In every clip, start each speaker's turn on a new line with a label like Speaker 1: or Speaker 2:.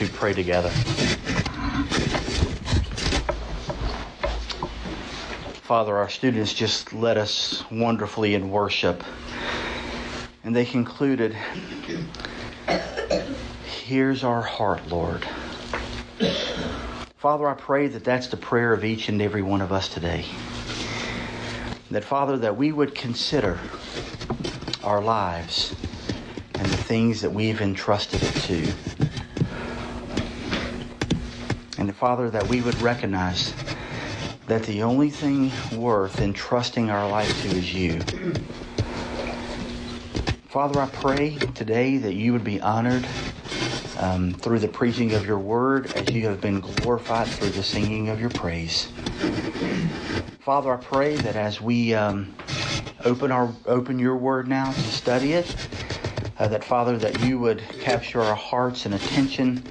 Speaker 1: We pray together. Father, our students just led us wonderfully in worship. And they concluded, Here's our heart, Lord. Father, I pray that that's the prayer of each and every one of us today. That, Father, that we would consider our lives and the things that we've entrusted it to. And, Father, that we would recognize that the only thing worth entrusting our life to is you. Father, I pray today that you would be honored um, through the preaching of your word as you have been glorified through the singing of your praise. Father, I pray that as we um, open our open your word now to study it, uh, that Father, that you would capture our hearts and attention,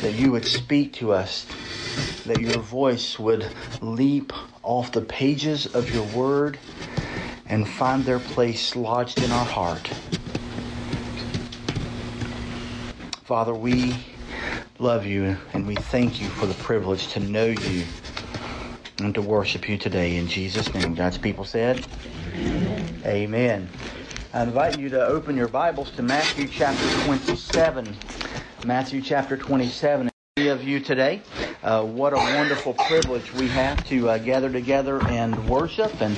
Speaker 1: that you would speak to us, that your voice would leap off the pages of your word and find their place lodged in our heart. Father, we love you and we thank you for the privilege to know you and to worship you today. In Jesus' name, God's people said, Amen. Amen. I invite you to open your Bibles to Matthew chapter 27. Matthew chapter 27. Of you today. Uh, what a wonderful privilege we have to uh, gather together and worship. And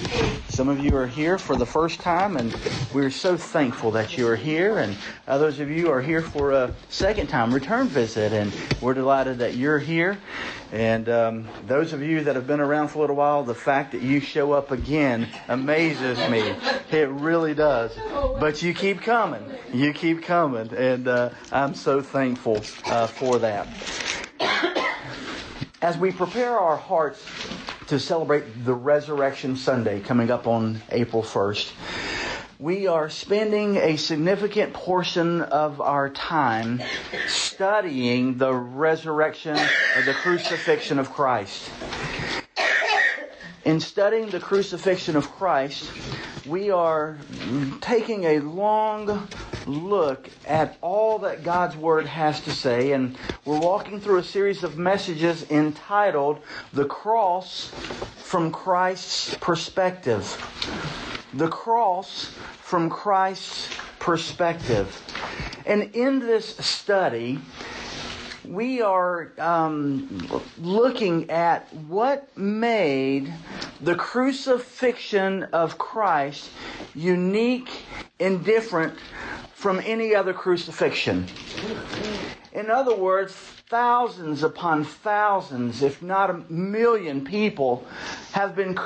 Speaker 1: some of you are here for the first time, and we're so thankful that you are here. And others of you are here for a second time return visit, and we're delighted that you're here. And um, those of you that have been around for a little while, the fact that you show up again amazes me. It really does. But you keep coming. You keep coming. And uh, I'm so thankful uh, for that. As we prepare our hearts to celebrate the Resurrection Sunday coming up on April 1st, we are spending a significant portion of our time studying the resurrection or the crucifixion of Christ. In studying the crucifixion of Christ, we are taking a long look at all that God's Word has to say, and we're walking through a series of messages entitled The Cross from Christ's Perspective. The Cross from Christ's Perspective. And in this study, we are um, looking at what made the crucifixion of Christ unique and different from any other crucifixion. In other words, thousands upon thousands, if not a million people, have been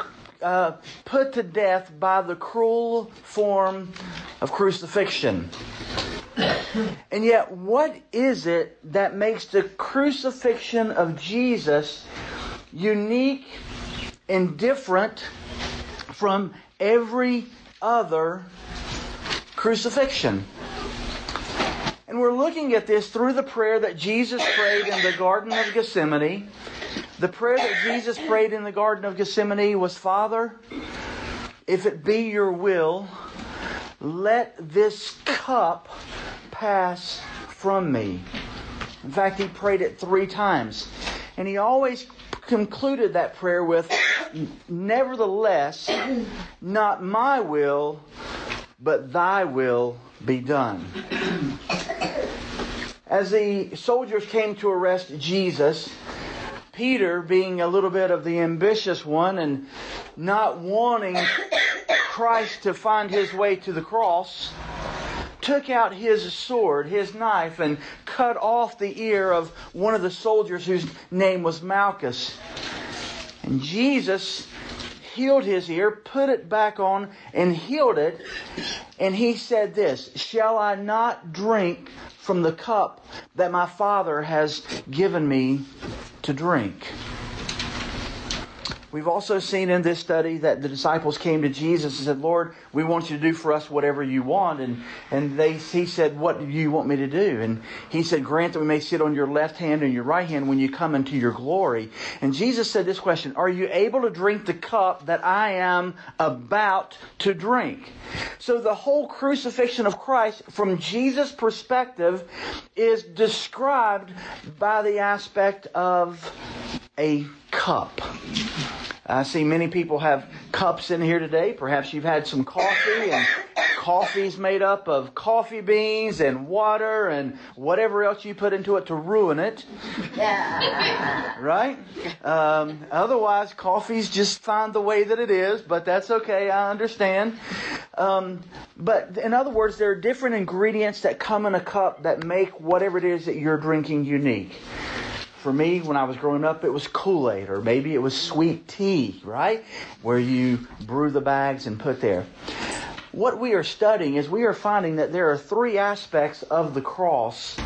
Speaker 1: uh, put to death by the cruel form of crucifixion. And yet, what is it that makes the crucifixion of Jesus unique and different from every other crucifixion? And we're looking at this through the prayer that Jesus prayed in the Garden of Gethsemane. The prayer that Jesus prayed in the Garden of Gethsemane was Father, if it be your will, let this cup pass from me. In fact, he prayed it three times. And he always concluded that prayer with, Nevertheless, not my will, but thy will be done. As the soldiers came to arrest Jesus, Peter, being a little bit of the ambitious one and not wanting Christ to find his way to the cross, took out his sword, his knife, and cut off the ear of one of the soldiers whose name was Malchus. And Jesus healed his ear, put it back on, and healed it. And he said this, Shall I not drink from the cup that my Father has given me to drink? We've also seen in this study that the disciples came to Jesus and said, Lord, we want you to do for us whatever you want. And, and they, he said, what do you want me to do? And he said, grant that we may sit on your left hand and your right hand when you come into your glory. And Jesus said this question, are you able to drink the cup that I am about to drink? So the whole crucifixion of Christ from Jesus' perspective is described by the aspect of a cup. I see many people have cups in here today. Perhaps you've had some coffee and coffee's made up of coffee beans and water and whatever else you put into it to ruin it. Yeah. right? Um, otherwise, coffee's just fine the way that it is, but that's okay. I understand. Um, but in other words, there are different ingredients that come in a cup that make whatever it is that you're drinking unique. For me, when I was growing up, it was Kool Aid, or maybe it was sweet tea, right? Where you brew the bags and put there. What we are studying is we are finding that there are three aspects of the cross,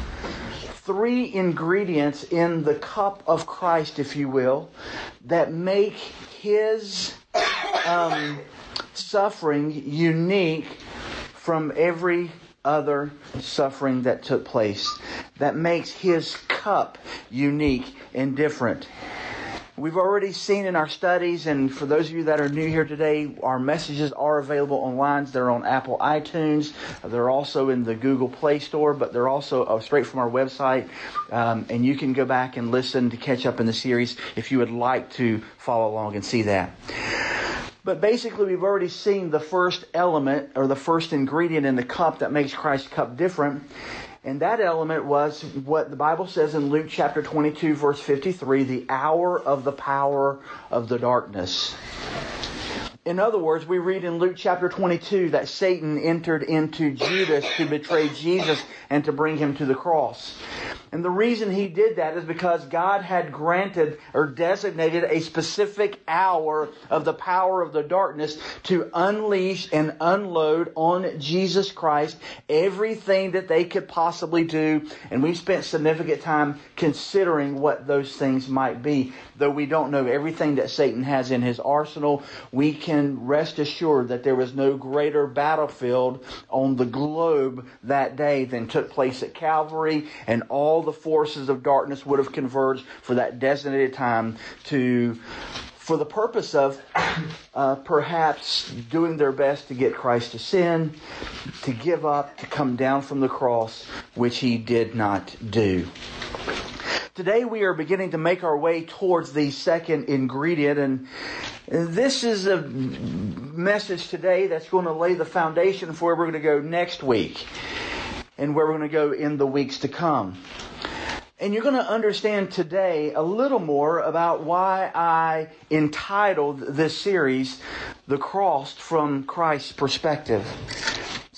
Speaker 1: three ingredients in the cup of Christ, if you will, that make his um, suffering unique from every other suffering that took place that makes his cup unique and different. We've already seen in our studies, and for those of you that are new here today, our messages are available online. They're on Apple iTunes. They're also in the Google Play Store, but they're also uh, straight from our website. Um, and you can go back and listen to catch up in the series if you would like to follow along and see that. But basically, we've already seen the first element or the first ingredient in the cup that makes Christ's cup different. And that element was what the Bible says in Luke chapter 22, verse 53 the hour of the power of the darkness. In other words, we read in Luke chapter 22 that Satan entered into Judas to betray Jesus and to bring him to the cross. And the reason he did that is because God had granted or designated a specific hour of the power of the darkness to unleash and unload on Jesus Christ everything that they could possibly do. And we've spent significant time considering what those things might be. Though we don't know everything that Satan has in his arsenal, we can rest assured that there was no greater battlefield on the globe that day than took place at Calvary and all the forces of darkness would have converged for that designated time to for the purpose of uh, perhaps doing their best to get Christ to sin, to give up, to come down from the cross, which he did not do. Today we are beginning to make our way towards the second ingredient and this is a message today that's going to lay the foundation for where we're going to go next week and where we're going to go in the weeks to come. And you're going to understand today a little more about why I entitled this series, The Cross from Christ's Perspective.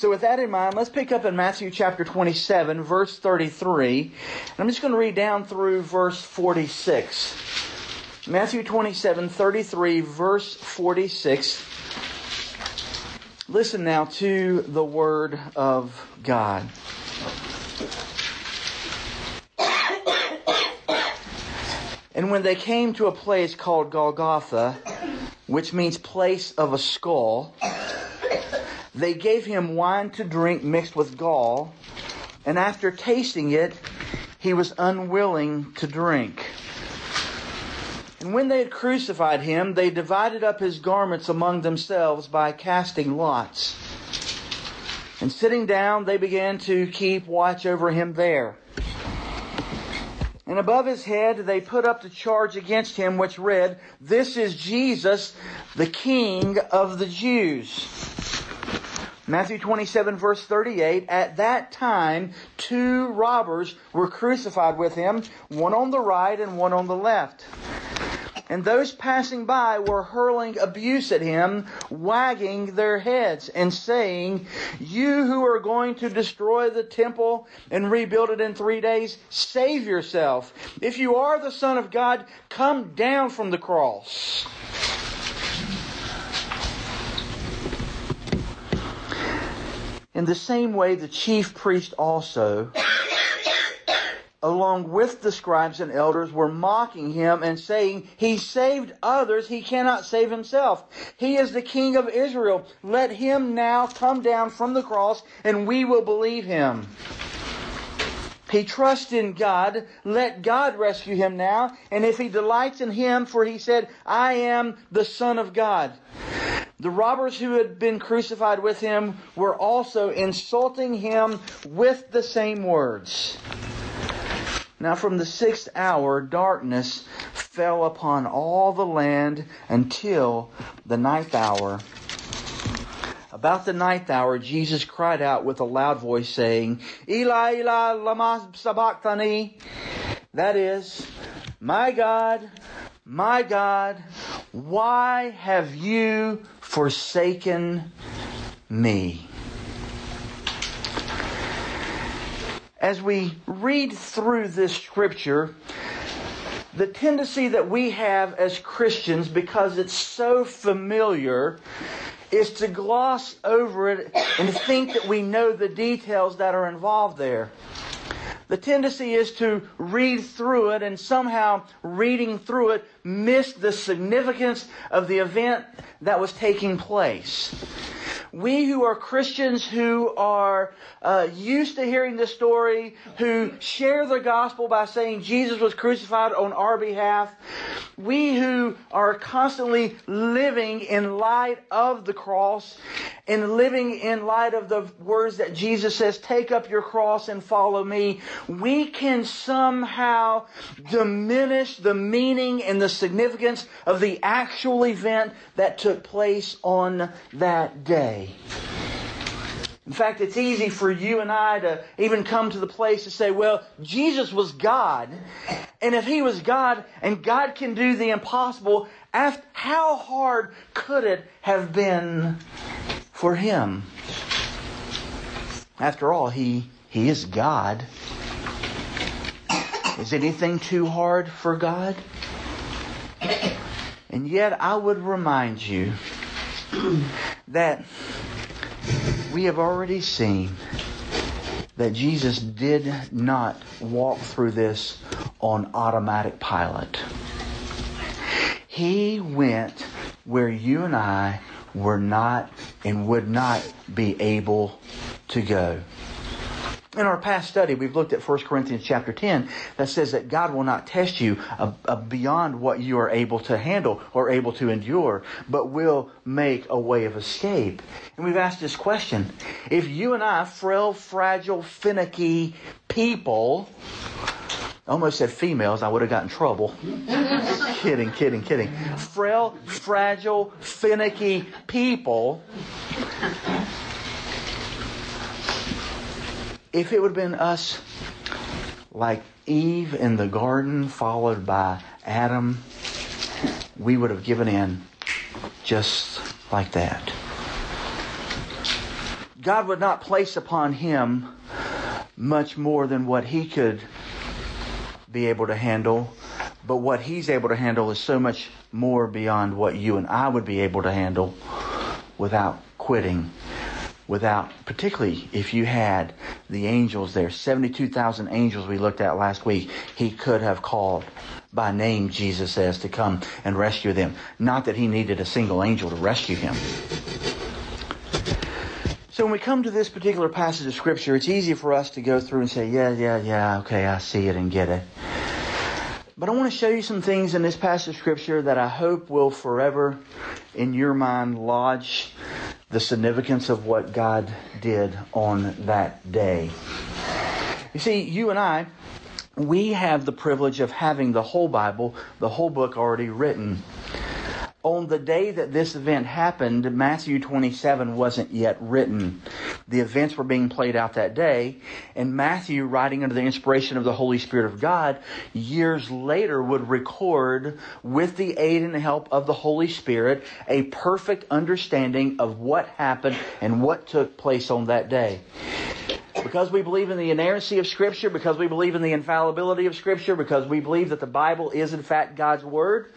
Speaker 1: So with that in mind, let's pick up in Matthew chapter 27, verse 33. And I'm just going to read down through verse 46. Matthew 27, 33, verse 46. Listen now to the word of God. And when they came to a place called Golgotha, which means place of a skull, they gave him wine to drink mixed with gall, and after tasting it, he was unwilling to drink. And when they had crucified him, they divided up his garments among themselves by casting lots. And sitting down, they began to keep watch over him there. And above his head, they put up the charge against him, which read, This is Jesus, the King of the Jews. Matthew 27 verse 38, at that time, two robbers were crucified with him, one on the right and one on the left. And those passing by were hurling abuse at him, wagging their heads and saying, You who are going to destroy the temple and rebuild it in three days, save yourself. If you are the Son of God, come down from the cross. In the same way, the chief priest also along with the scribes and elders, were mocking him and saying, He saved others, he cannot save himself. He is the King of Israel. Let him now come down from the cross, and we will believe him. He trusts in God. Let God rescue him now. And if he delights in him, for he said, I am the Son of God. The robbers who had been crucified with him were also insulting him with the same words. Now from the sixth hour, darkness fell upon all the land until the ninth hour. About the ninth hour, Jesus cried out with a loud voice saying, Eli, Eli, lama sabachthani. That is, my God, my God, why have you forsaken me? As we read through this scripture, the tendency that we have as Christians, because it's so familiar, is to gloss over it and think that we know the details that are involved there. The tendency is to read through it and somehow reading through it miss the significance of the event that was taking place. We who are Christians who are uh, used to hearing the story, who share the gospel by saying Jesus was crucified on our behalf, we who are constantly living in light of the cross and living in light of the words that Jesus says, take up your cross and follow me, we can somehow diminish the meaning and the significance of the actual event that took place on that day. In fact, it's easy for you and I to even come to the place to say, well, Jesus was God. And if He was God and God can do the impossible, how hard could it have been for Him? After all, He, he is God. Is anything too hard for God? And yet I would remind you that we have already seen that Jesus did not walk through this on automatic pilot. He went where you and I were not and would not be able to go. In our past study, we've looked at 1 Corinthians chapter 10 that says that God will not test you beyond what you are able to handle or able to endure, but will make a way of escape. And we've asked this question. If you and I, frail, fragile, finicky people, almost said females, I would have gotten trouble. kidding, kidding, kidding. Frail, fragile, finicky people if it would have been us like Eve in the garden, followed by Adam, we would have given in just like that. God would not place upon him much more than what he could be able to handle, but what he's able to handle is so much more beyond what you and I would be able to handle without quitting without, particularly if you had the angels there, 72,000 angels we looked at last week, he could have called by name, Jesus says, to come and rescue them. Not that he needed a single angel to rescue him. So when we come to this particular passage of scripture, it's easy for us to go through and say, yeah, yeah, yeah, okay, I see it and get it. But I want to show you some things in this passage of scripture that I hope will forever in your mind lodge the significance of what God did on that day. You see, you and I, we have the privilege of having the whole Bible, the whole book already written on the day that this event happened, Matthew 27 wasn't yet written. The events were being played out that day, and Matthew, writing under the inspiration of the Holy Spirit of God, years later would record, with the aid and help of the Holy Spirit, a perfect understanding of what happened and what took place on that day. Because we believe in the inerrancy of Scripture, because we believe in the infallibility of Scripture, because we believe that the Bible is in fact God's Word,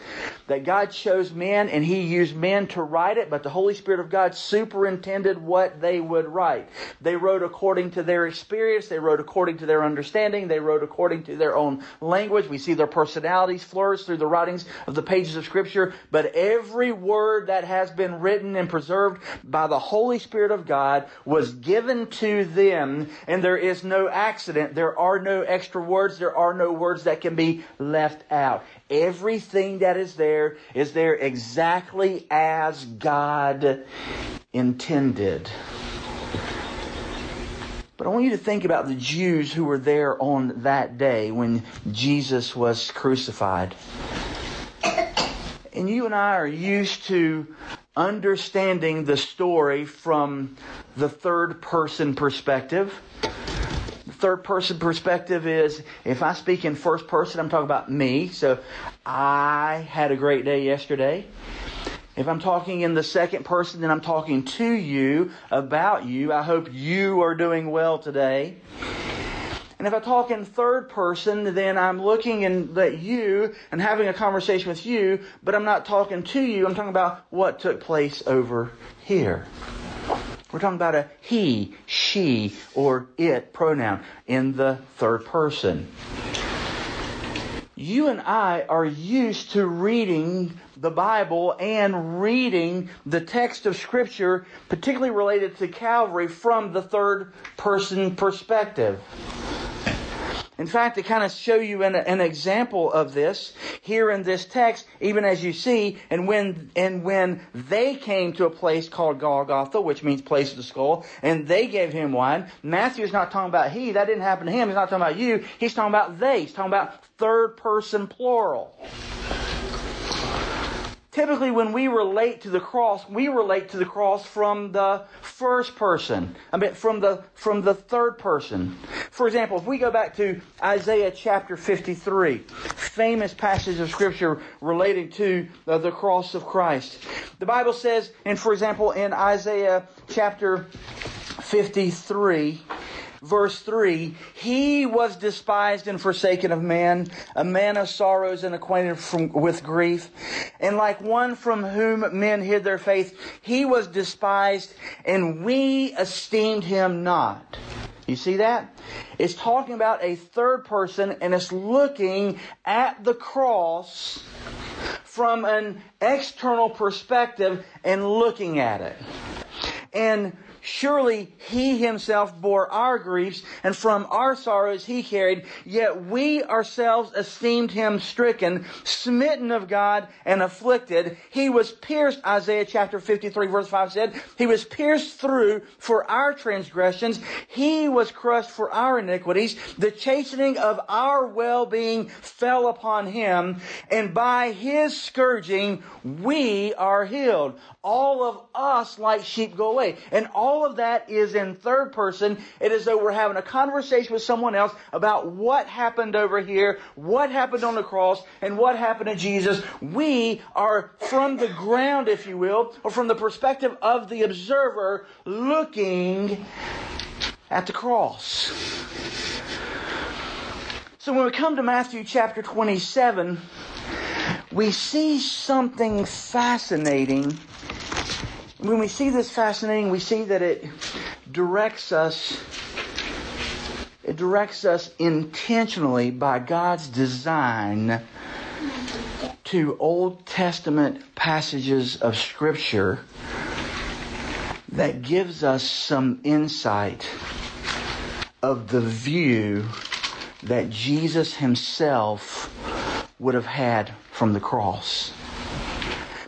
Speaker 1: that God chose men and He used men to write it, but the Holy Spirit of God superintended what they would write. They wrote according to their experience, they wrote according to their understanding, they wrote according to their own language. We see their personalities flourish through the writings of the pages of Scripture, but every word that has been written and preserved by the Holy Spirit of God was given to them, and there is no accident. There are no extra words. There are no words that can be left out. Everything that is there is there exactly as God intended. But I want you to think about the Jews who were there on that day when Jesus was crucified. And you and I are used to understanding the story from the third person perspective. The third person perspective is if I speak in first person, I'm talking about me. So I had a great day yesterday. If I'm talking in the second person, then I'm talking to you about you. I hope you are doing well today. And if I talk in third person, then I'm looking at you and having a conversation with you, but I'm not talking to you. I'm talking about what took place over here. We're talking about a he, she, or it pronoun in the third person. You and I are used to reading the Bible and reading the text of Scripture, particularly related to Calvary, from the third person perspective. In fact, to kind of show you an, an, example of this here in this text, even as you see, and when and when they came to a place called Golgotha, which means place of the skull, and they gave him wine, Matthew is not talking about he. That didn't happen to him. He's not talking about you. He's talking about they. He's talking about third person plural. Typically, when we relate to the cross, we relate to the cross from the first person. I mean, from the, from the third person. For example, if we go back to Isaiah chapter 53, famous passage of scripture relating to uh, the cross of Christ. The Bible says, and for example, in Isaiah chapter 53, verse 3 He was despised and forsaken of man, a man of sorrows and acquainted from, with grief. And like one from whom men hid their faith, he was despised, and we esteemed him not. You see that? It's talking about a third person, and it's looking at the cross from an external perspective and looking at it. And Surely he himself bore our griefs, and from our sorrows he carried, yet we ourselves esteemed him stricken, smitten of God, and afflicted. He was pierced, Isaiah chapter 53 verse 5 said, he was pierced through for our transgressions. He was crushed for our iniquities. The chastening of our well-being fell upon him, and by his scourging we are healed. All of us like sheep go away. And all of that is in third person. It is though we're having a conversation with someone else about what happened over here, what happened on the cross, and what happened to Jesus. We are from the ground, if you will, or from the perspective of the observer looking at the cross. So when we come to Matthew chapter 27, we see something fascinating when we see this fascinating, we see that it directs us it directs us intentionally by God's design to Old Testament passages of Scripture that gives us some insight of the view that Jesus himself would have had from the cross.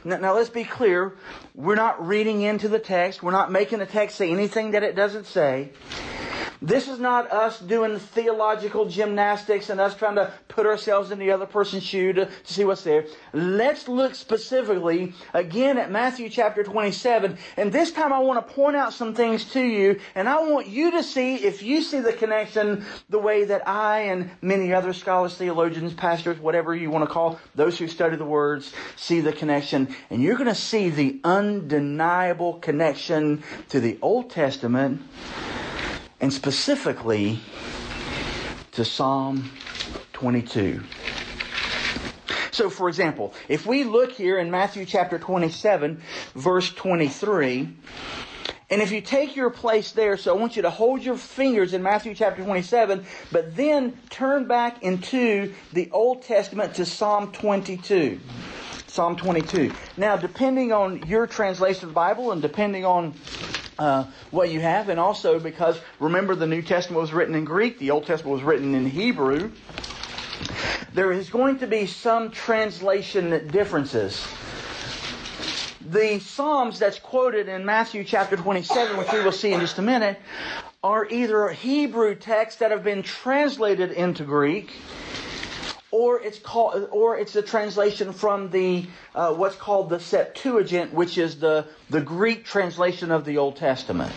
Speaker 1: Now, now, let's be clear. We're not reading into the text. We're not making the text say anything that it doesn't say. This is not us doing theological gymnastics and us trying to put ourselves in the other person's shoe to, to, see what's there. Let's look specifically again at Matthew chapter 27. And this time I want to point out some things to you and I want you to see if you see the connection the way that I and many other scholars, theologians, pastors, whatever you want to call those who study the words see the connection. And you're going to see the undeniable connection to the Old Testament and specifically to Psalm 22. So, for example, if we look here in Matthew chapter 27, verse 23, and if you take your place there, so I want you to hold your fingers in Matthew chapter 27, but then turn back into the Old Testament to Psalm 22. Psalm 22. Now, depending on your translation of the Bible and depending on uh, what you have, and also because remember the New Testament was written in Greek, the Old Testament was written in Hebrew there is going to be some translation differences. The Psalms that's quoted in Matthew chapter 27, which we will see in just a minute, are either Hebrew texts that have been translated into Greek, or it's called, or it's a translation from the uh, what's called the Septuagint, which is the the Greek translation of the Old Testament.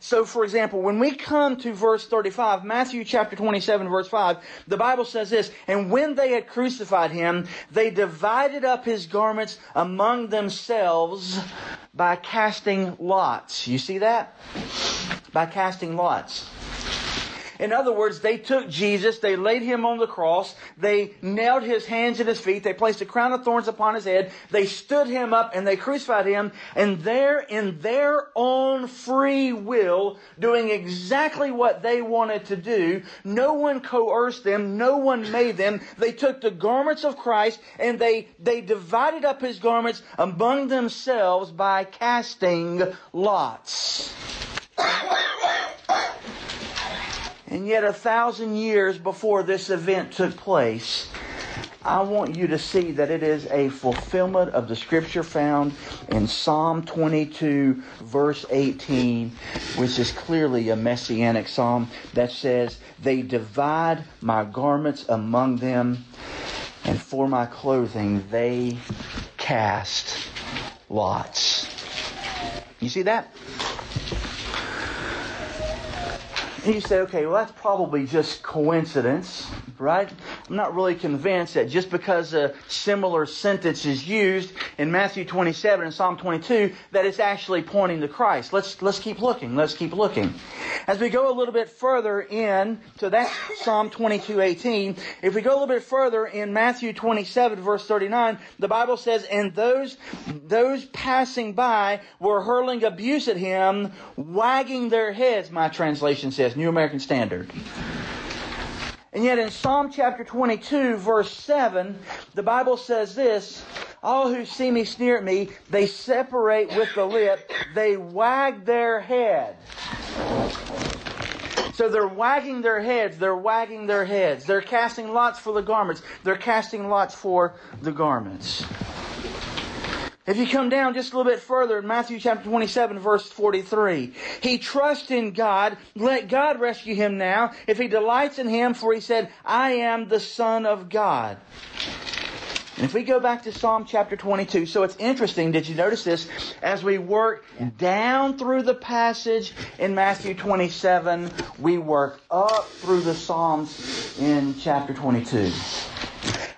Speaker 1: So, for example, when we come to verse 35, Matthew chapter 27, verse 5, the Bible says this, And when they had crucified him, they divided up his garments among themselves by casting lots. You see that? By casting lots. In other words, they took Jesus, they laid him on the cross, they nailed his hands and his feet, they placed a crown of thorns upon his head, they stood him up and they crucified him, and there in their own free will, doing exactly what they wanted to do, no one coerced them, no one made them, they took the garments of Christ and they, they divided up his garments among themselves by casting lots. And yet, a thousand years before this event took place, I want you to see that it is a fulfillment of the scripture found in Psalm 22, verse 18, which is clearly a messianic psalm that says, They divide my garments among them, and for my clothing they cast lots. You see that? And you say, okay, well, that's probably just coincidence, right? I'm not really convinced that just because a similar sentence is used in Matthew 27 and Psalm 22, that it's actually pointing to Christ. Let's, let's keep looking. Let's keep looking. As we go a little bit further in, so that's Psalm 22, 18. If we go a little bit further in Matthew 27, verse 39, the Bible says, and those, those passing by were hurling abuse at him, wagging their heads, my translation says. New American Standard. And yet in Psalm chapter 22 verse 7, the Bible says this, all who see me sneer at me, they separate with the lip, they wag their head. So they're wagging their heads, they're wagging their heads. They're casting lots for the garments. They're casting lots for the garments. If you come down just a little bit further in Matthew chapter 27 verse 43, he trusts in God, let God rescue him now, if he delights in him, for he said, I am the Son of God. And if we go back to Psalm chapter 22, so it's interesting, did you notice this? As we work down through the passage in Matthew 27, we work up through the Psalms in chapter 22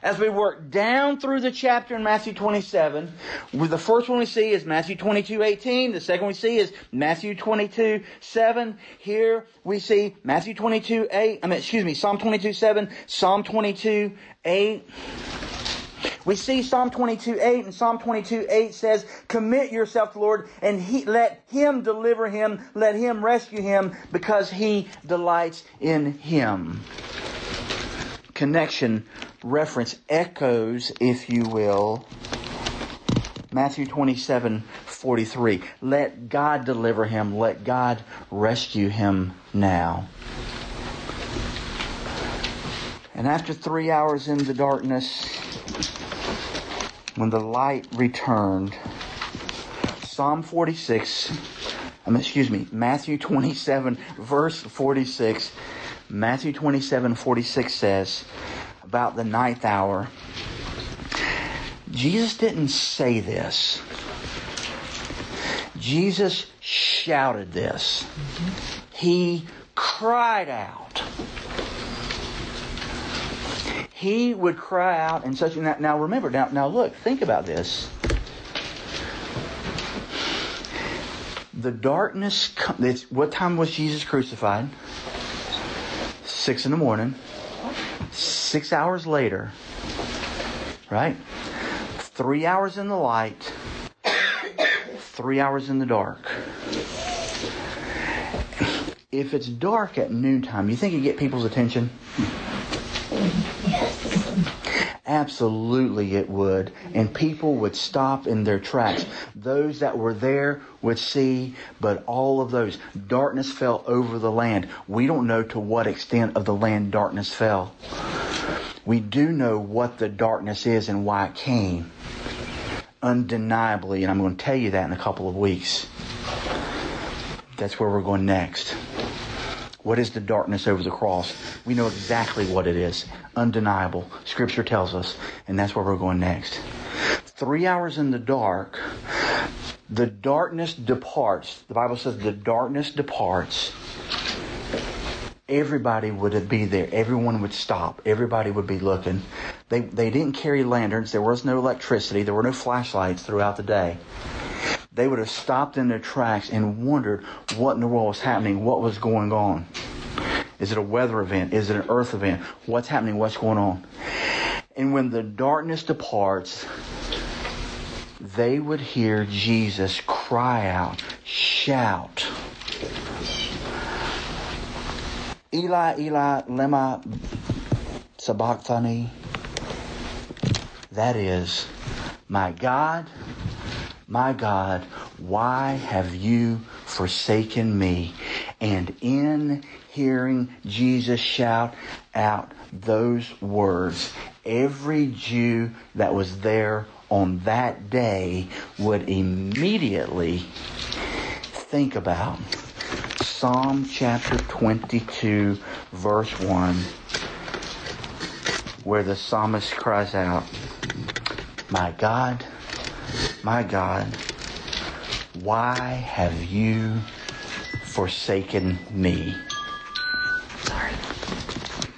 Speaker 1: as we work down through the chapter in Matthew 27, the first one we see is Matthew 22, 18. The second we see is Matthew 22, 7. Here we see Matthew 22, 8. I mean, excuse me, Psalm 22, 7, Psalm 22, 8. We see Psalm 22, 8, and Psalm 22, 8 says, Commit yourself to the Lord, and he, let Him deliver him, let Him rescue him, because He delights in Him. Connection reference echoes, if you will, Matthew 27 43. Let God deliver him. Let God rescue him now. And after three hours in the darkness, when the light returned, Psalm 46, um, excuse me, Matthew 27, verse 46, Matthew 27, 46 says, about the ninth hour. Jesus didn't say this. Jesus shouted this. He cried out. He would cry out in such a now remember now now look think about this. the darkness, what time was Jesus crucified? Six in the morning. Six hours later, right? Three hours in the light, three hours in the dark. If it's dark at noontime, you think you get people's attention? Absolutely, it would. And people would stop in their tracks. Those that were there would see, but all of those. Darkness fell over the land. We don't know to what extent of the land darkness fell. We do know what the darkness is and why it came. Undeniably, and I'm going to tell you that in a couple of weeks. That's where we're going next. What is the darkness over the cross? We know exactly what it is. Undeniable. Scripture tells us. And that's where we're going next. Three hours in the dark, the darkness departs. The Bible says the darkness departs. Everybody would be there. Everyone would stop. Everybody would be looking. They, they didn't carry lanterns. There was no electricity. There were no flashlights throughout the day they would have stopped in their tracks and wondered what in the world was happening, what was going on. Is it a weather event? Is it an earth event? What's happening? What's going on? And when the darkness departs, they would hear Jesus cry out, shout. Eli, Eli, lema sabachthani. That is, my God, my God, why have you forsaken me? And in hearing Jesus shout out those words, every Jew that was there on that day would immediately think about Psalm chapter 22, verse 1, where the psalmist cries out, My God, my God, why have you forsaken me? Sorry.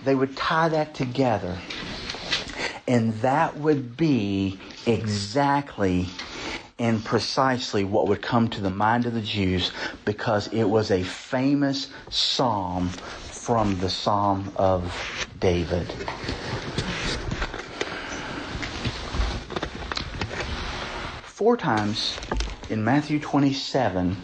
Speaker 1: They would tie that together. And that would be exactly and precisely what would come to the mind of the Jews because it was a famous psalm from the Psalm of David. Four times in Matthew 27,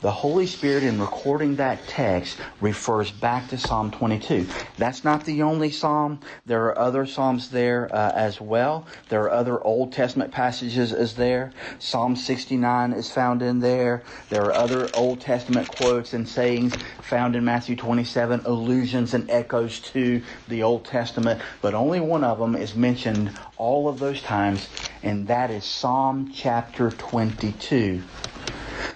Speaker 1: the Holy Spirit, in recording that text, refers back to Psalm 22. That's not the only psalm. There are other psalms there uh, as well. There are other Old Testament passages as there. Psalm 69 is found in there. There are other Old Testament quotes and sayings found in Matthew 27, allusions and echoes to the Old Testament. But only one of them is mentioned all of those times, and that is Psalm chapter 22.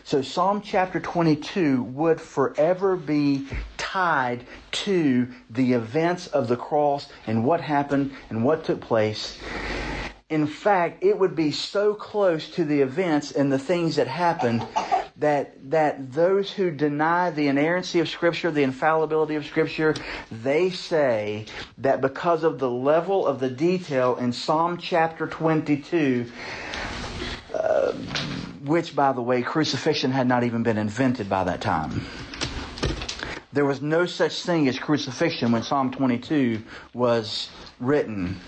Speaker 1: So Psalm chapter 22 would forever be tied to the events of the cross and what happened and what took place. In fact, it would be so close to the events and the things that happened that that those who deny the inerrancy of Scripture, the infallibility of Scripture, they say that because of the level of the detail in Psalm chapter 22, uh, which, by the way, crucifixion had not even been invented by that time. There was no such thing as crucifixion when Psalm 22 was written.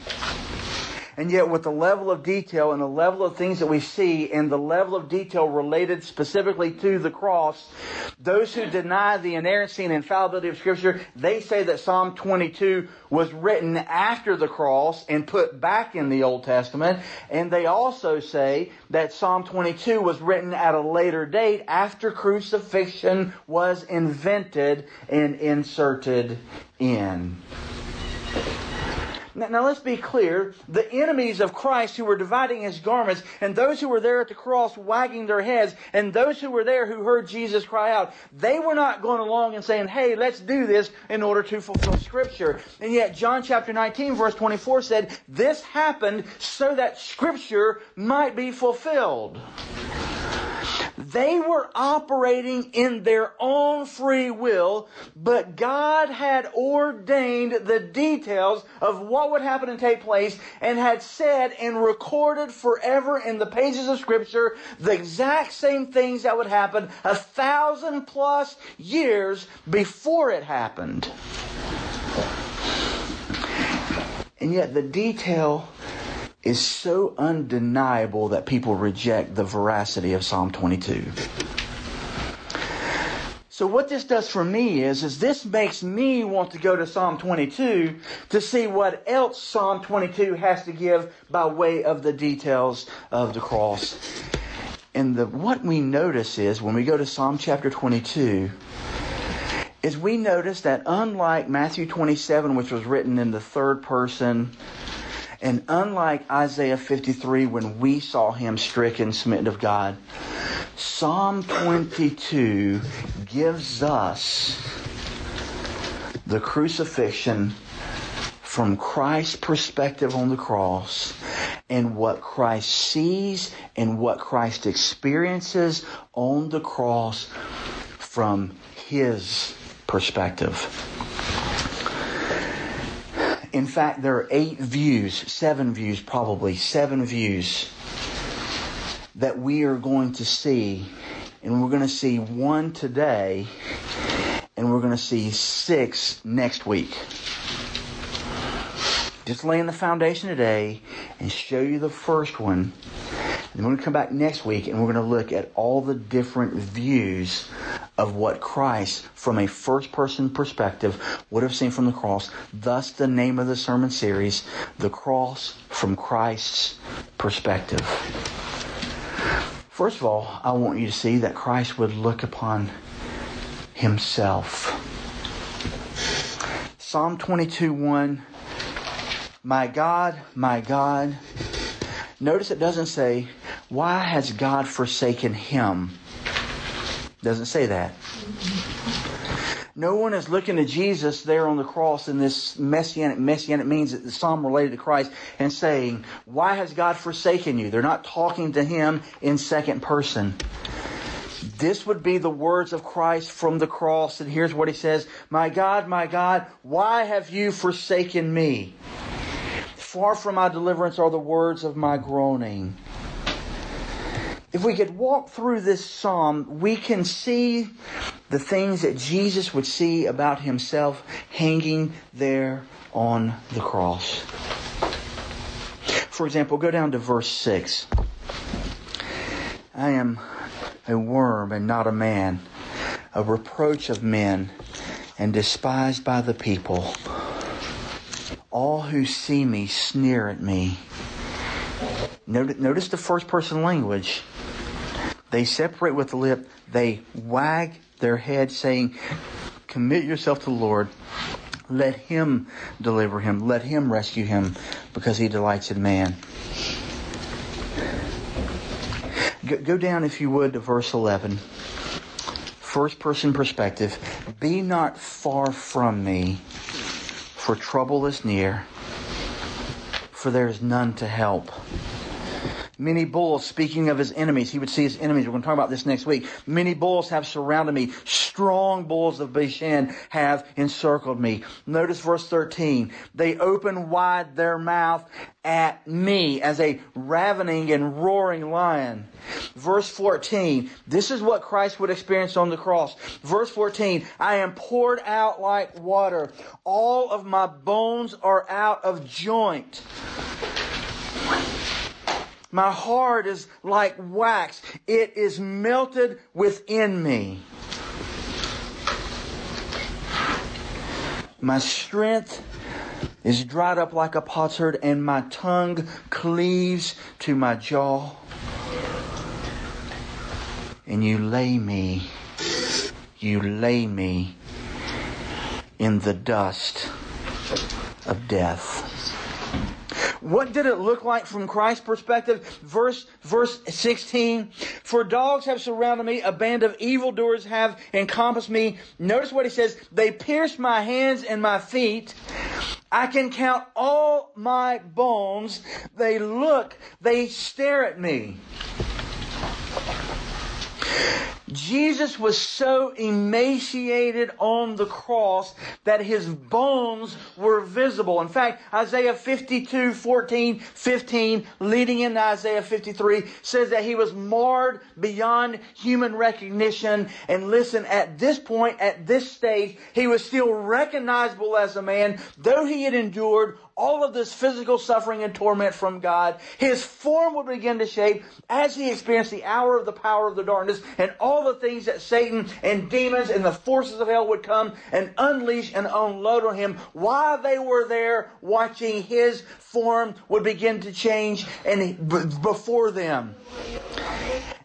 Speaker 1: And yet, with the level of detail and the level of things that we see and the level of detail related specifically to the cross, those who deny the inerrancy and infallibility of Scripture, they say that Psalm 22 was written after the cross and put back in the Old Testament. And they also say that Psalm 22 was written at a later date after crucifixion was invented and inserted in. Now, now, let's be clear. The enemies of Christ who were dividing his garments, and those who were there at the cross wagging their heads, and those who were there who heard Jesus cry out, they were not going along and saying, hey, let's do this in order to fulfill Scripture. And yet, John chapter 19, verse 24 said, this happened so that Scripture might be fulfilled. They were operating in their own free will, but God had ordained the details of what would happen and take place and had said and recorded forever in the pages of Scripture the exact same things that would happen a thousand plus years before it happened. And yet the detail is so undeniable that people reject the veracity of Psalm 22. So what this does for me is, is this makes me want to go to Psalm 22 to see what else Psalm 22 has to give by way of the details of the cross. And the, what we notice is when we go to Psalm chapter 22, is we notice that unlike Matthew 27, which was written in the third person, and unlike Isaiah 53, when we saw him stricken, smitten of God, Psalm 22 gives us the crucifixion from Christ's perspective on the cross and what Christ sees and what Christ experiences on the cross from his perspective. In fact, there are eight views, seven views probably, seven views that we are going to see. And we're going to see one today, and we're going to see six next week. Just laying the foundation today and show you the first one. And we're going to come back next week and we're going to look at all the different views of what Christ, from a first person perspective, would have seen from the cross. Thus, the name of the sermon series, The Cross from Christ's Perspective. First of all, I want you to see that Christ would look upon himself. Psalm 22 1 My God, my God. Notice it doesn't say, Why has God forsaken him? Doesn't say that. No one is looking to Jesus there on the cross in this messianic, messianic means that the psalm related to Christ and saying, why has God forsaken you? They're not talking to him in second person. This would be the words of Christ from the cross. And here's what he says, My God, my God, why have you forsaken me? Far from my deliverance are the words of my groaning if we could walk through this psalm, we can see the things that Jesus would see about himself hanging there on the cross. For example, go down to verse 6. I am a worm and not a man, a reproach of men and despised by the people. All who see me sneer at me. Notice the first person language. They separate with the lip. They wag their head saying, commit yourself to the Lord. Let Him deliver him. Let Him rescue him because He delights in man. Go down, if you would, to verse 11. First person perspective. Be not far from me, for trouble is near, for there is none to help. Many bulls, speaking of his enemies, he would see his enemies. We're going to talk about this next week. Many bulls have surrounded me. Strong bulls of Bashan have encircled me. Notice verse 13. They open wide their mouth at me as a ravening and roaring lion. Verse 14. This is what Christ would experience on the cross. Verse 14. I am poured out like water. All of my bones are out of joint. My heart is like wax. It is melted within me. My strength is dried up like a potsherd, and my tongue cleaves to my jaw. And you lay me, you lay me in the dust of death. What did it look like from Christ's perspective? Verse, verse 16. For dogs have surrounded me, a band of evildoers have encompassed me. Notice what he says. They pierced my hands and my feet. I can count all my bones. They look, they stare at me. Jesus was so emaciated on the cross that his bones were visible. In fact, Isaiah 52, 14, 15, leading into Isaiah 53, says that he was marred beyond human recognition. And listen, at this point, at this stage, he was still recognizable as a man, though he had endured all of this physical suffering and torment from God, his form would begin to shape as he experienced the hour of the power of the darkness and all the things that Satan and demons and the forces of hell would come and unleash and unload on him while they were there watching his form would begin to change and before them.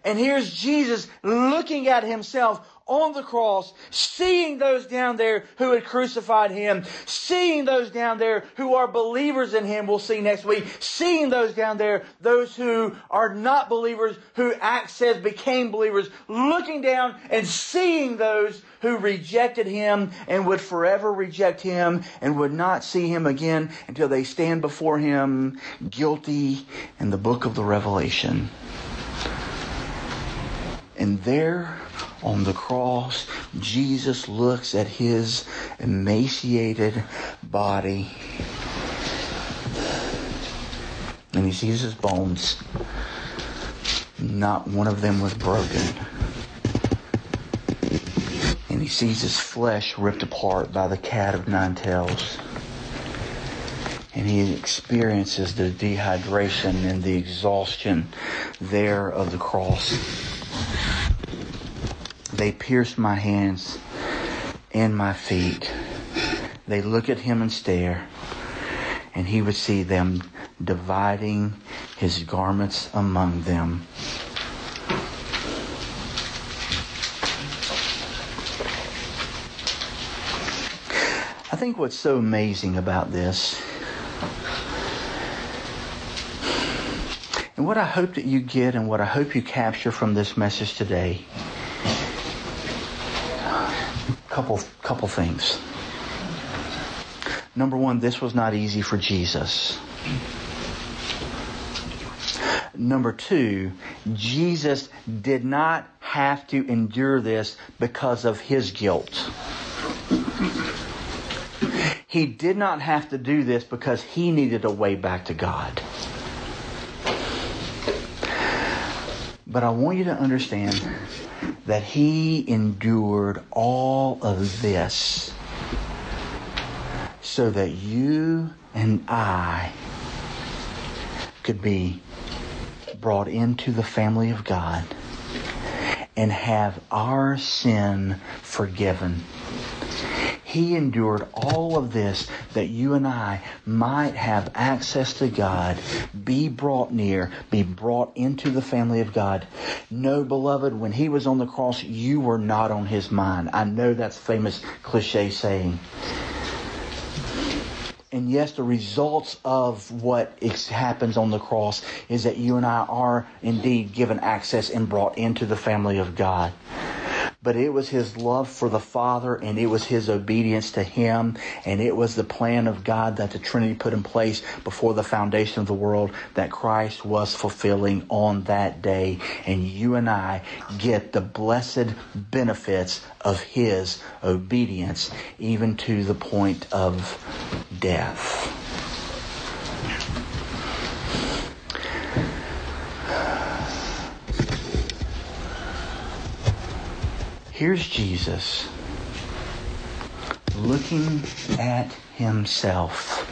Speaker 1: And here's Jesus looking at himself on the cross, seeing those down there who had crucified him, seeing those down there who are believers in him, we'll see next week, seeing those down there, those who are not believers, who Acts says became believers, looking down and seeing those who rejected him and would forever reject him and would not see him again until they stand before him guilty in the book of the Revelation. And there on the cross, Jesus looks at his emaciated body and he sees his bones. Not one of them was broken. And he sees his flesh ripped apart by the cat of nine tails. And he experiences the dehydration and the exhaustion there of the cross. They pierced my hands and my feet. They look at him and stare, and he would see them dividing his garments among them. I think what's so amazing about this, and what I hope that you get and what I hope you capture from this message today, couple couple things. Number one, this was not easy for Jesus. Number two, Jesus did not have to endure this because of his guilt. He did not have to do this because he needed a way back to God. But I want you to understand that he endured all of this so that you and I could be brought into the family of God and have our sin forgiven. He endured all of this that you and I might have access to God, be brought near, be brought into the family of God. No, beloved, when he was on the cross, you were not on his mind. I know that's famous cliche saying. And yes, the results of what happens on the cross is that you and I are indeed given access and brought into the family of God but it was his love for the Father and it was his obedience to him and it was the plan of God that the Trinity put in place before the foundation of the world that Christ was fulfilling on that day. And you and I get the blessed benefits of his obedience even to the point of death. Here's Jesus looking at himself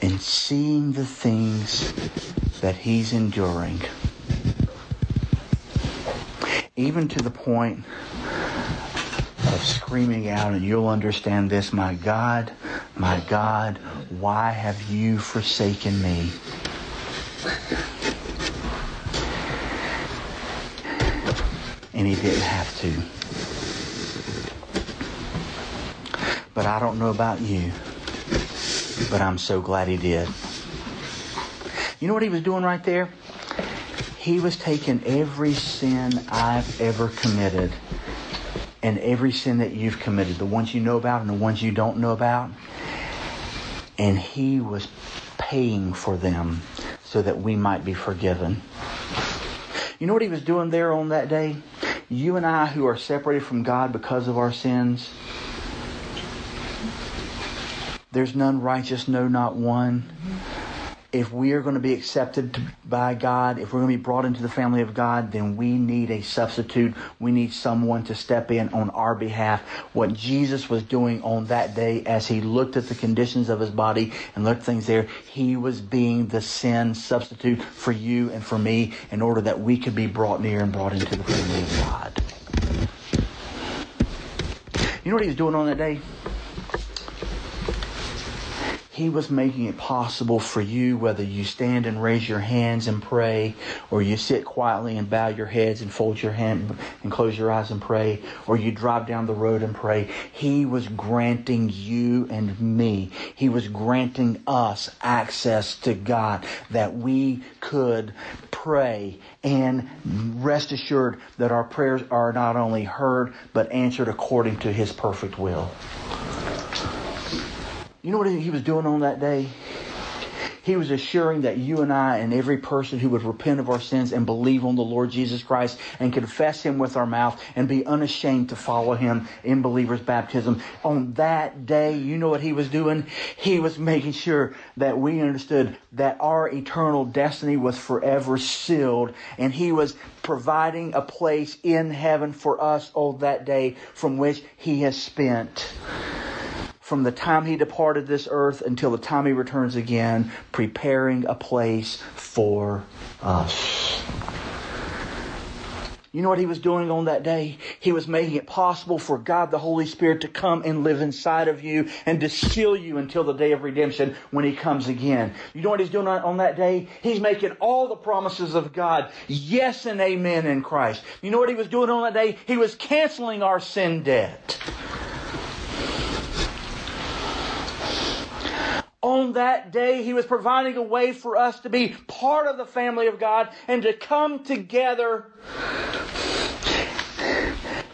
Speaker 1: and seeing the things that he's enduring. Even to the point of screaming out, and you'll understand this, my God, my God, why have you forsaken me? And he didn't have to. But I don't know about you, but I'm so glad he did. You know what he was doing right there? He was taking every sin I've ever committed and every sin that you've committed, the ones you know about and the ones you don't know about, and he was paying for them so that we might be forgiven. You know what he was doing there on that day? You and I, who are separated from God because of our sins, there's none righteous, no, not one if we are going to be accepted by God, if we're going to be brought into the family of God, then we need a substitute. We need someone to step in on our behalf. What Jesus was doing on that day as he looked at the conditions of his body and looked things there, he was being the sin substitute for you and for me in order that we could be brought near and brought into the family of God. You know what he was doing on that day? He was making it possible for you, whether you stand and raise your hands and pray, or you sit quietly and bow your heads and fold your hand and close your eyes and pray, or you drive down the road and pray. He was granting you and me, He was granting us access to God that we could pray and rest assured that our prayers are not only heard, but answered according to His perfect will. You know what he was doing on that day? He was assuring that you and I and every person who would repent of our sins and believe on the Lord Jesus Christ and confess Him with our mouth and be unashamed to follow Him in believer's baptism. On that day, you know what He was doing? He was making sure that we understood that our eternal destiny was forever sealed and He was providing a place in heaven for us on that day from which He has spent from the time he departed this earth until the time he returns again, preparing a place for us. You know what he was doing on that day? He was making it possible for God the Holy Spirit to come and live inside of you and to seal you until the day of redemption when he comes again. You know what he's doing on that day? He's making all the promises of God yes and amen in Christ. You know what he was doing on that day? He was canceling our sin debt. On that day, He was providing a way for us to be part of the family of God and to come together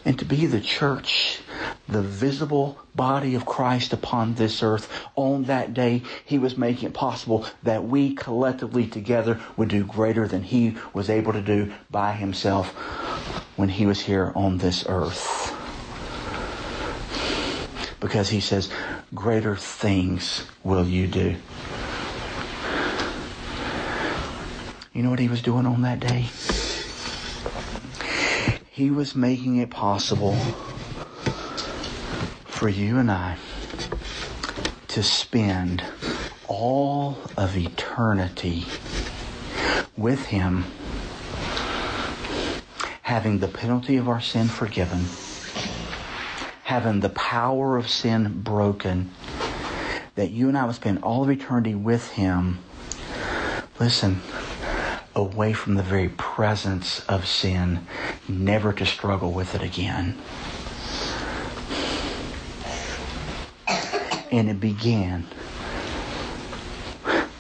Speaker 1: and to be the church, the visible body of Christ upon this earth. On that day, He was making it possible that we collectively together would do greater than He was able to do by Himself when He was here on this earth. Because He says, greater things will you do. You know what he was doing on that day? He was making it possible for you and I to spend all of eternity with him having the penalty of our sin forgiven having the power of sin broken, that you and I would spend all of eternity with Him, listen, away from the very presence of sin, never to struggle with it again. And it began.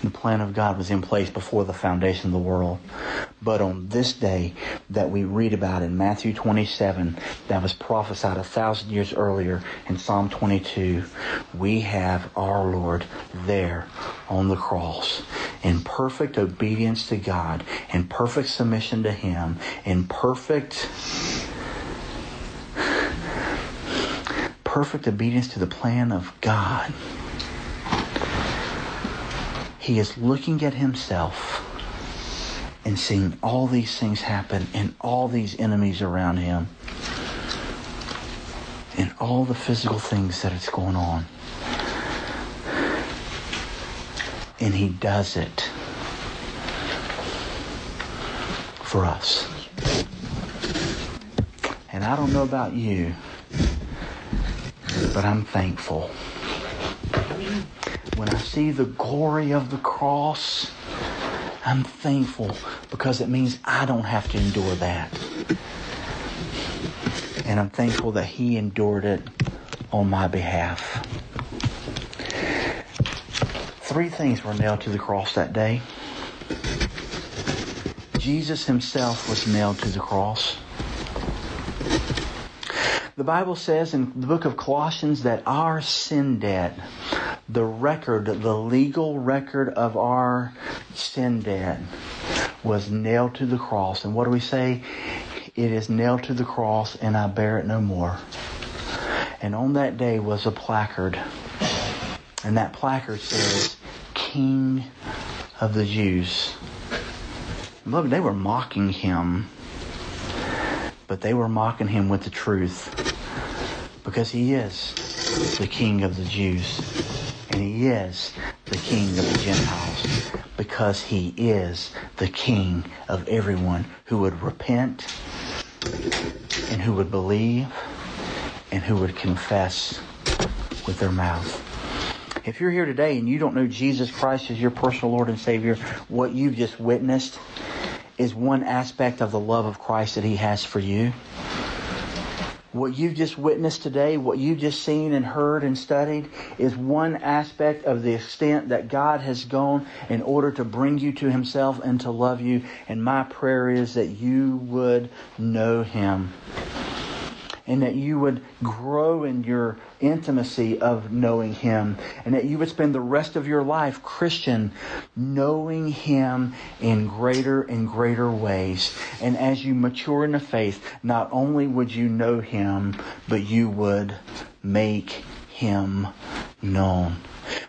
Speaker 1: The plan of God was in place before the foundation of the world. But on this day that we read about in Matthew 27, that was prophesied a thousand years earlier in Psalm 22, we have our Lord there on the cross in perfect obedience to God, in perfect submission to Him, in perfect perfect obedience to the plan of God. He is looking at himself and seeing all these things happen and all these enemies around him and all the physical things that is going on. And he does it for us. And I don't know about you, but I'm thankful. When I see the glory of the cross, I'm thankful because it means I don't have to endure that. And I'm thankful that He endured it on my behalf. Three things were nailed to the cross that day. Jesus Himself was nailed to the cross. The Bible says in the book of Colossians that our sin debt, the record, the legal record of our sin debt was nailed to the cross. And what do we say? It is nailed to the cross and I bear it no more. And on that day was a placard. And that placard says, King of the Jews. Beloved, they were mocking him. But they were mocking him with the truth. Because he is the King of the Jews. And he is the King of the Gentiles. Because he is the King of everyone who would repent and who would believe and who would confess with their mouth. If you're here today and you don't know Jesus Christ as your personal Lord and Savior, what you've just witnessed is one aspect of the love of Christ that He has for you. What you've just witnessed today, what you've just seen and heard and studied, is one aspect of the extent that God has gone in order to bring you to Himself and to love you. And my prayer is that you would know Him and that you would grow in your intimacy of knowing Him, and that you would spend the rest of your life, Christian, knowing Him in greater and greater ways. And as you mature in the faith, not only would you know Him, but you would make Him known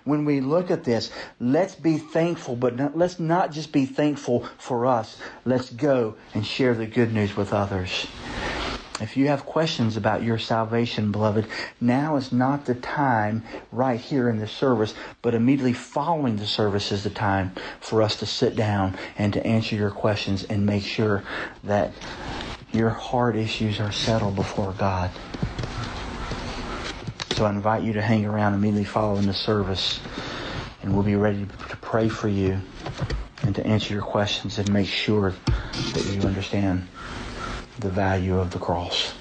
Speaker 1: when we look at this, let's be thankful, but not, let's not just be thankful for us. Let's go and share the good news with others. If you have questions about your salvation, beloved, now is not the time right here in the service, but immediately following the service is the time for us to sit down and to answer your questions and make sure that your heart issues are settled before God. So I invite you to hang around immediately following the service, and we'll be ready to pray for you and to answer your questions and make sure that you understand the value of the cross.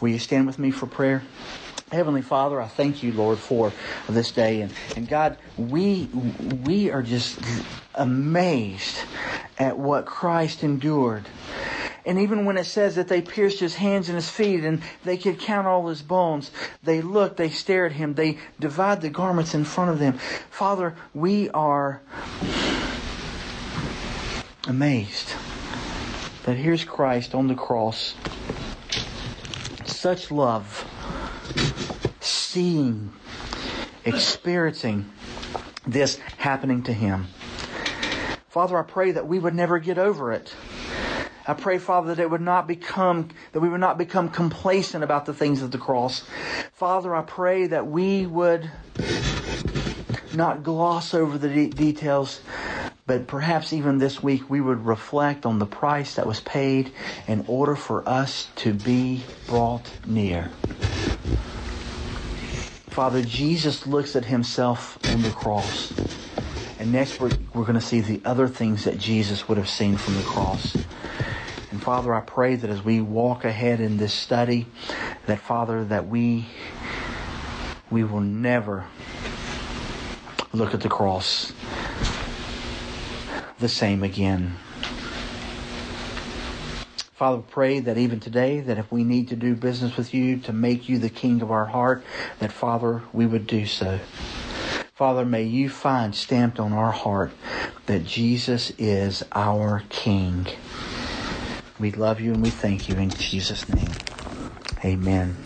Speaker 1: Will you stand with me for prayer? Heavenly Father, I thank you, Lord, for this day. And, and God, we, we are just amazed at what Christ endured. And even when it says that they pierced his hands and his feet and they could count all his bones, they looked, they stared at him, they divide the garments in front of them. Father, we are amazed that here's Christ on the cross. Such love. Seeing, experiencing this happening to him. Father, I pray that we would never get over it. I pray, Father, that it would not become, that we would not become complacent about the things of the cross. Father, I pray that we would not gloss over the de- details, but perhaps even this week we would reflect on the price that was paid in order for us to be brought near. Father, Jesus looks at himself on the cross. And next we're, we're going to see the other things that Jesus would have seen from the cross. And Father, I pray that as we walk ahead in this study, that Father, that we, we will never look at the cross the same again. Father, pray that even today, that if we need to do business with you to make you the king of our heart, that Father, we would do so. Father, may you find stamped on our heart that Jesus is our King. We love you and we thank you in Jesus' name. Amen.